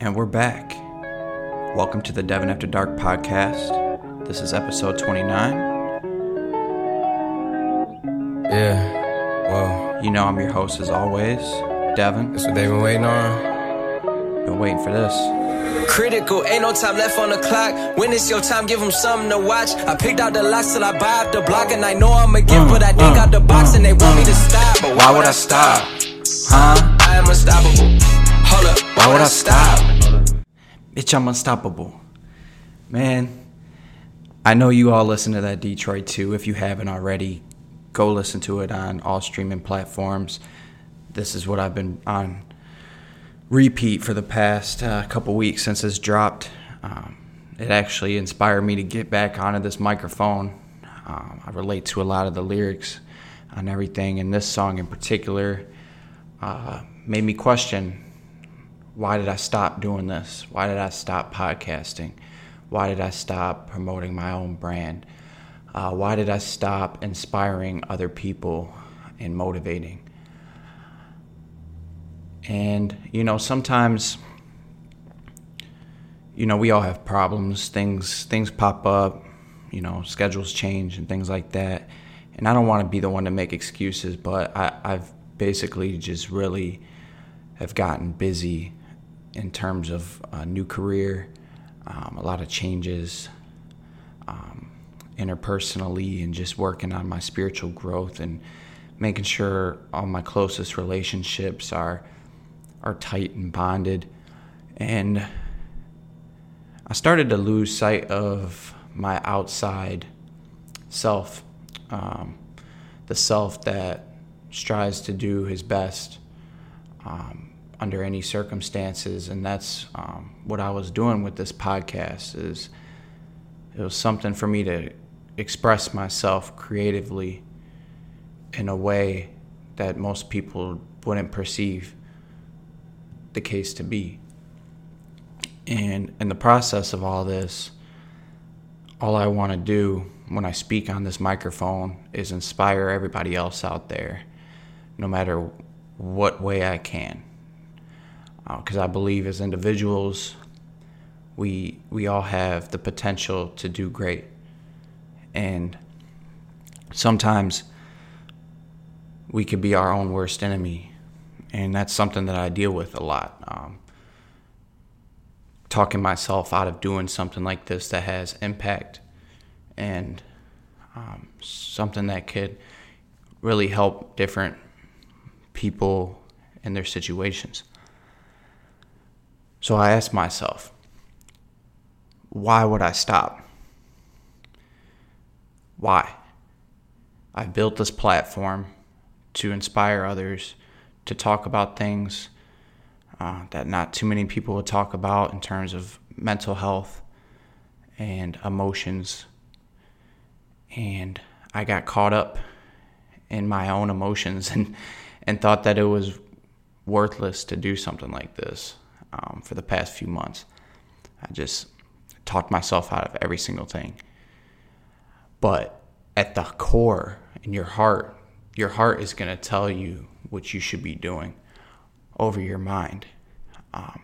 And we're back. Welcome to the Devon After Dark podcast. This is episode 29. Yeah, well, You know I'm your host as always, Devon. that's what they've been waiting on. Been waiting for this. Critical, ain't no time left on the clock. When it's your time, give them something to watch. I picked out the locks till I buy up the block, and I know I'ma get, mm, but I dig mm, out the box, mm, and they want me to stop. But Why would I stop? Huh? I am unstoppable. Hold Bitch, I'm unstoppable. Man, I know you all listen to that Detroit 2. If you haven't already, go listen to it on all streaming platforms. This is what I've been on repeat for the past uh, couple weeks since it's dropped. Um, it actually inspired me to get back onto this microphone. Um, I relate to a lot of the lyrics on everything, and this song in particular uh, made me question why did I stop doing this? Why did I stop podcasting? Why did I stop promoting my own brand? Uh, why did I stop inspiring other people and motivating? And, you know, sometimes, you know, we all have problems. Things things pop up, you know, schedules change and things like that. And I don't want to be the one to make excuses, but I, I've basically just really have gotten busy in terms of a new career, um, a lot of changes um, interpersonally, and just working on my spiritual growth and making sure all my closest relationships are are tight and bonded. And I started to lose sight of my outside self, um, the self that strives to do his best um, under any circumstances, and that's um, what I was doing with this podcast. Is it was something for me to express myself creatively in a way that most people wouldn't perceive the case to be. And in the process of all this, all I want to do when I speak on this microphone is inspire everybody else out there, no matter what way I can. Because I believe as individuals, we we all have the potential to do great, and sometimes we could be our own worst enemy, and that's something that I deal with a lot. Um, talking myself out of doing something like this that has impact and um, something that could really help different people in their situations. So I asked myself, why would I stop? Why? I built this platform to inspire others to talk about things uh, that not too many people would talk about in terms of mental health and emotions. And I got caught up in my own emotions and, and thought that it was worthless to do something like this um, for the past few months. I just talked myself out of every single thing. But at the core, in your heart, your heart is going to tell you what you should be doing over your mind. Um,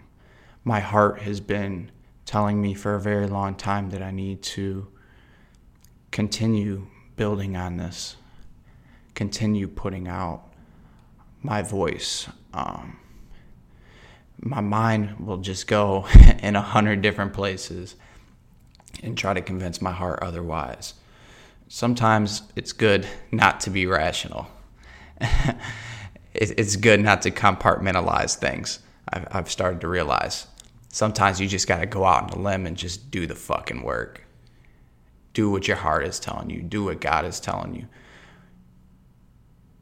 my heart has been telling me for a very long time that I need to continue building on this, continue putting out my voice. Um, my mind will just go in a hundred different places and try to convince my heart otherwise. Sometimes it's good not to be rational. it's good not to compartmentalize things. I've, started to realize sometimes you just got to go out on a limb and just do the fucking work. Do what your heart is telling you, do what God is telling you,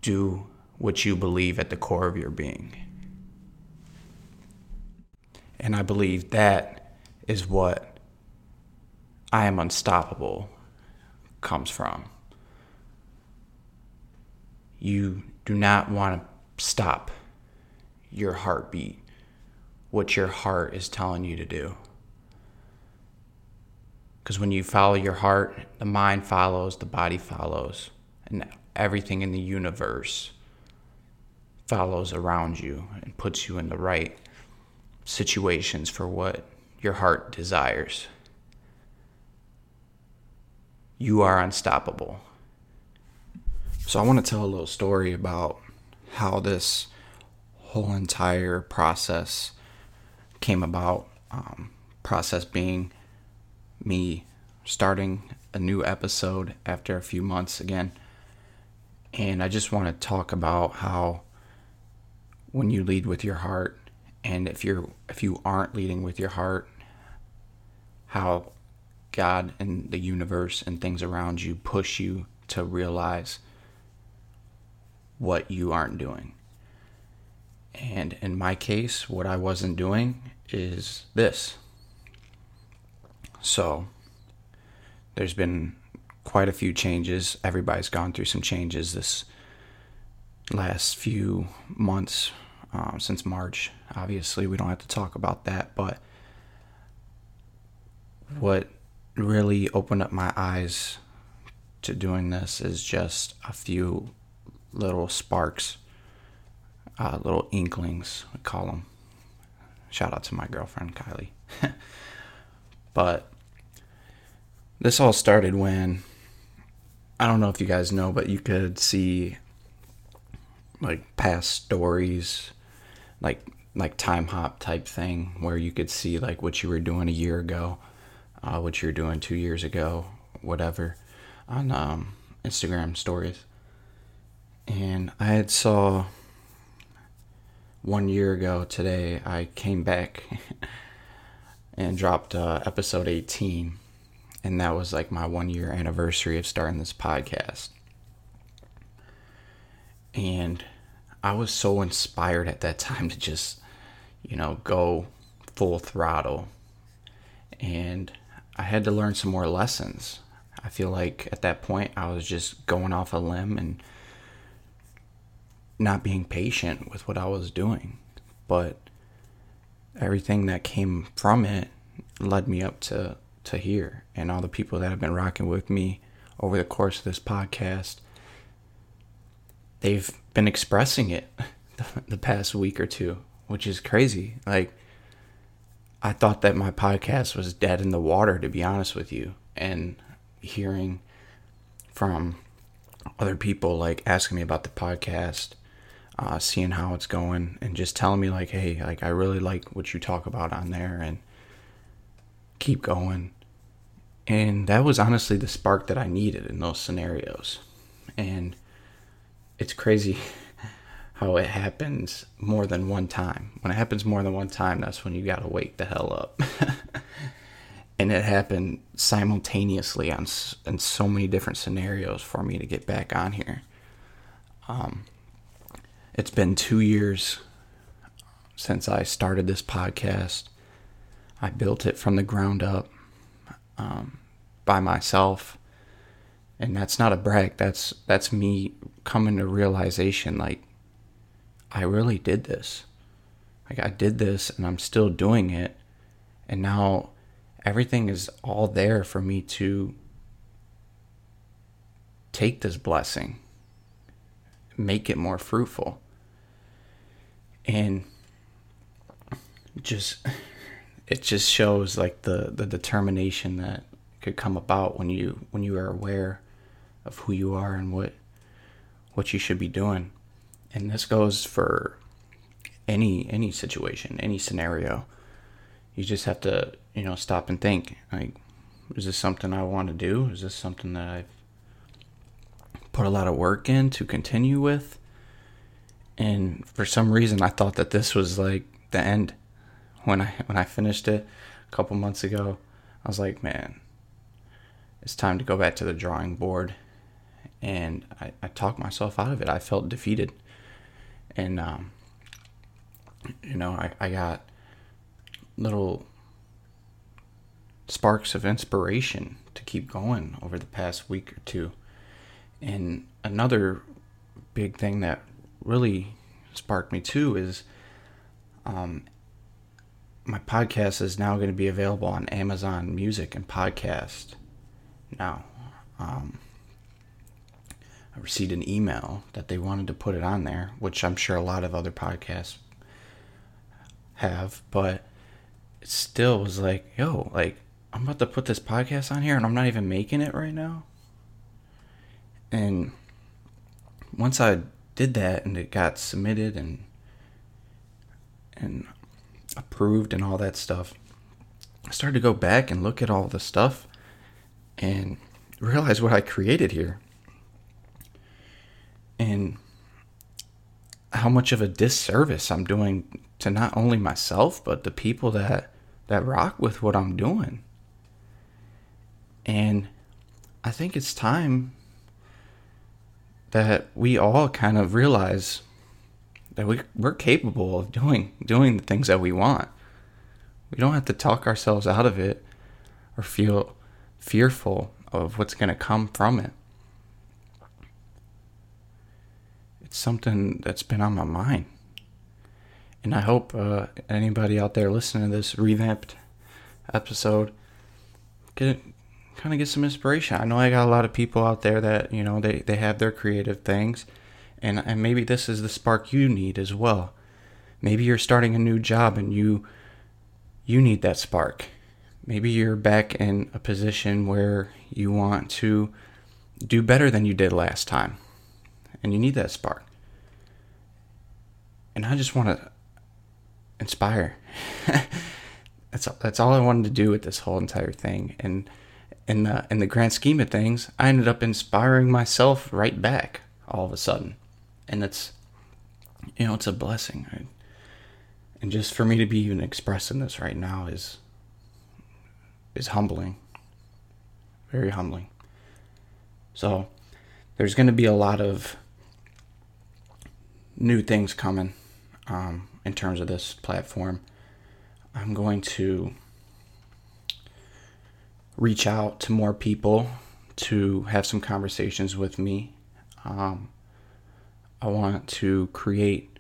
do what you believe at the core of your being. And I believe that is what I am unstoppable comes from. You do not want to stop your heartbeat, what your heart is telling you to do. Because when you follow your heart, the mind follows, the body follows, and everything in the universe follows around you and puts you in the right situations for what your heart desires. You are unstoppable. So, I want to tell a little story about how this whole entire process came about. Um, process being me starting a new episode after a few months again. And I just want to talk about how when you lead with your heart and if you're if you aren't leading with your heart how God and the universe and things around you push you to realize what you aren't doing. And in my case, what I wasn't doing is this. So, there's been quite a few changes. Everybody's gone through some changes this last few months um, since March. Obviously, we don't have to talk about that, but what really opened up my eyes to doing this is just a few little sparks, uh, little inklings, we call them. Shout out to my girlfriend, Kylie. but this all started when I don't know if you guys know, but you could see like past stories like like time hop type thing where you could see like what you were doing a year ago, uh, what you were doing two years ago, whatever, on um, Instagram stories. And I had saw one year ago today. I came back and dropped uh, episode 18, and that was like my one year anniversary of starting this podcast. And I was so inspired at that time to just, you know, go full throttle. And I had to learn some more lessons. I feel like at that point I was just going off a limb and not being patient with what I was doing. But everything that came from it led me up to to here and all the people that have been rocking with me over the course of this podcast they've been expressing it the past week or two, which is crazy. Like, I thought that my podcast was dead in the water, to be honest with you. And hearing from other people, like, asking me about the podcast, uh, seeing how it's going, and just telling me, like, hey, like, I really like what you talk about on there, and keep going. And that was honestly the spark that I needed in those scenarios. And it's crazy how it happens more than one time. When it happens more than one time, that's when you got to wake the hell up. and it happened simultaneously on in so many different scenarios for me to get back on here. Um, it's been two years since I started this podcast. I built it from the ground up um, by myself and that's not a brag that's that's me coming to realization like i really did this. Like i did this and i'm still doing it. And now everything is all there for me to take this blessing make it more fruitful. And just it just shows like the the determination that could come about when you when you are aware of who you are and what what you should be doing. And this goes for any any situation, any scenario. You just have to, you know, stop and think like is this something I want to do? Is this something that I've put a lot of work in to continue with? And for some reason I thought that this was like the end. When I when I finished it a couple months ago, I was like, man, it's time to go back to the drawing board and I, I talked myself out of it. I felt defeated, and um, you know, I, I got little sparks of inspiration to keep going over the past week or two. And another big thing that really sparked me too is um, my podcast is now going to be available on Amazon Music and Podcast now. Um, received an email that they wanted to put it on there, which I'm sure a lot of other podcasts have, but it still was like, yo, like I'm about to put this podcast on here and I'm not even making it right now. And once I did that and it got submitted and and approved and all that stuff, I started to go back and look at all the stuff and realize what I created here. And how much of a disservice I'm doing to not only myself but the people that that rock with what I'm doing. And I think it's time that we all kind of realize that we we're capable of doing doing the things that we want. We don't have to talk ourselves out of it or feel fearful of what's going to come from it. It's something that's been on my mind. And I hope uh, anybody out there listening to this revamped episode get kind of get some inspiration. I know I got a lot of people out there that, you know, they, they have their creative things and and maybe this is the spark you need as well. Maybe you're starting a new job and you you need that spark. Maybe you're back in a position where you want to do better than you did last time and you need that spark. And I just want to inspire. that's that's all I wanted to do with this whole entire thing and in the in the grand scheme of things, I ended up inspiring myself right back all of a sudden, and it's you know it's a blessing. Right? And just for me to be even expressing this right now is is humbling, very humbling. So there's going to be a lot of new things coming um, in terms of this platform. I'm going to reach out to more people to have some conversations with me. Um, I want to create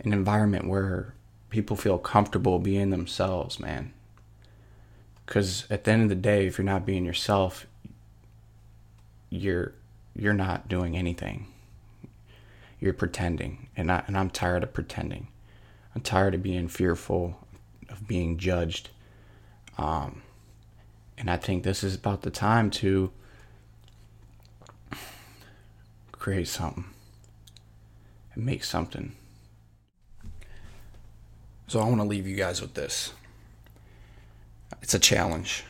an environment where people feel comfortable being themselves, man. Because at the end of the day, if you're not being yourself, you're you're not doing anything. You're pretending, and I and I'm tired of pretending. I'm tired of being fearful of being judged. Um, and I think this is about the time to create something and make something. So I want to leave you guys with this. It's a challenge.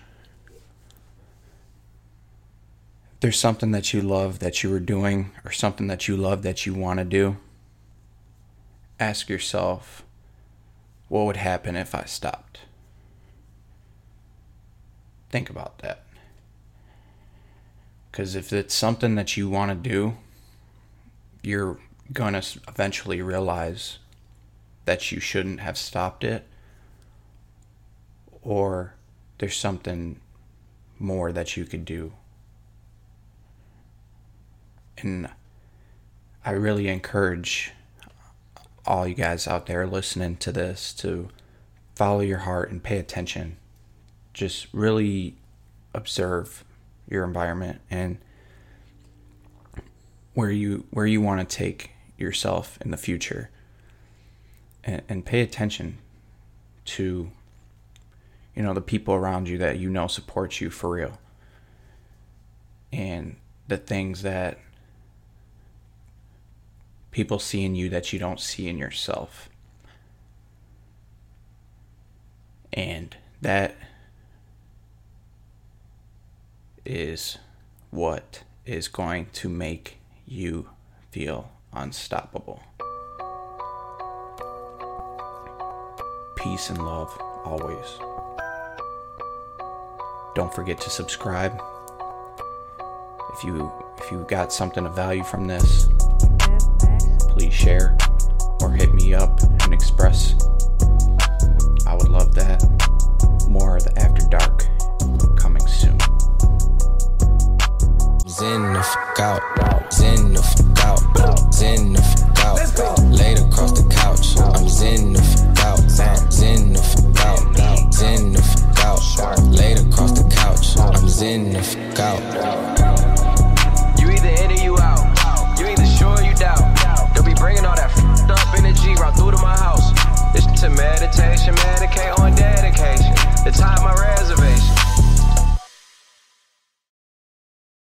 If there's something that you love that you were doing or something that you love that you want to do, ask yourself, what would happen if I stopped? Think about that. Because if it's something that you want to do, you're going to eventually realize that you shouldn't have stopped it, or there's something more that you could do. And I really encourage all you guys out there listening to this to follow your heart and pay attention. Just really observe your environment and where you where you want to take yourself in the future. And, and pay attention to you know the people around you that you know support you for real. And the things that people see in you that you don't see in yourself and that is what is going to make you feel unstoppable. Peace and love always. Don't forget to subscribe. If you if you got something of value from this, please share or hit me up and express. I would love that. More of the After Dark coming soon. Zen the fuck out. Zen the fuck out. Zen the fuck out.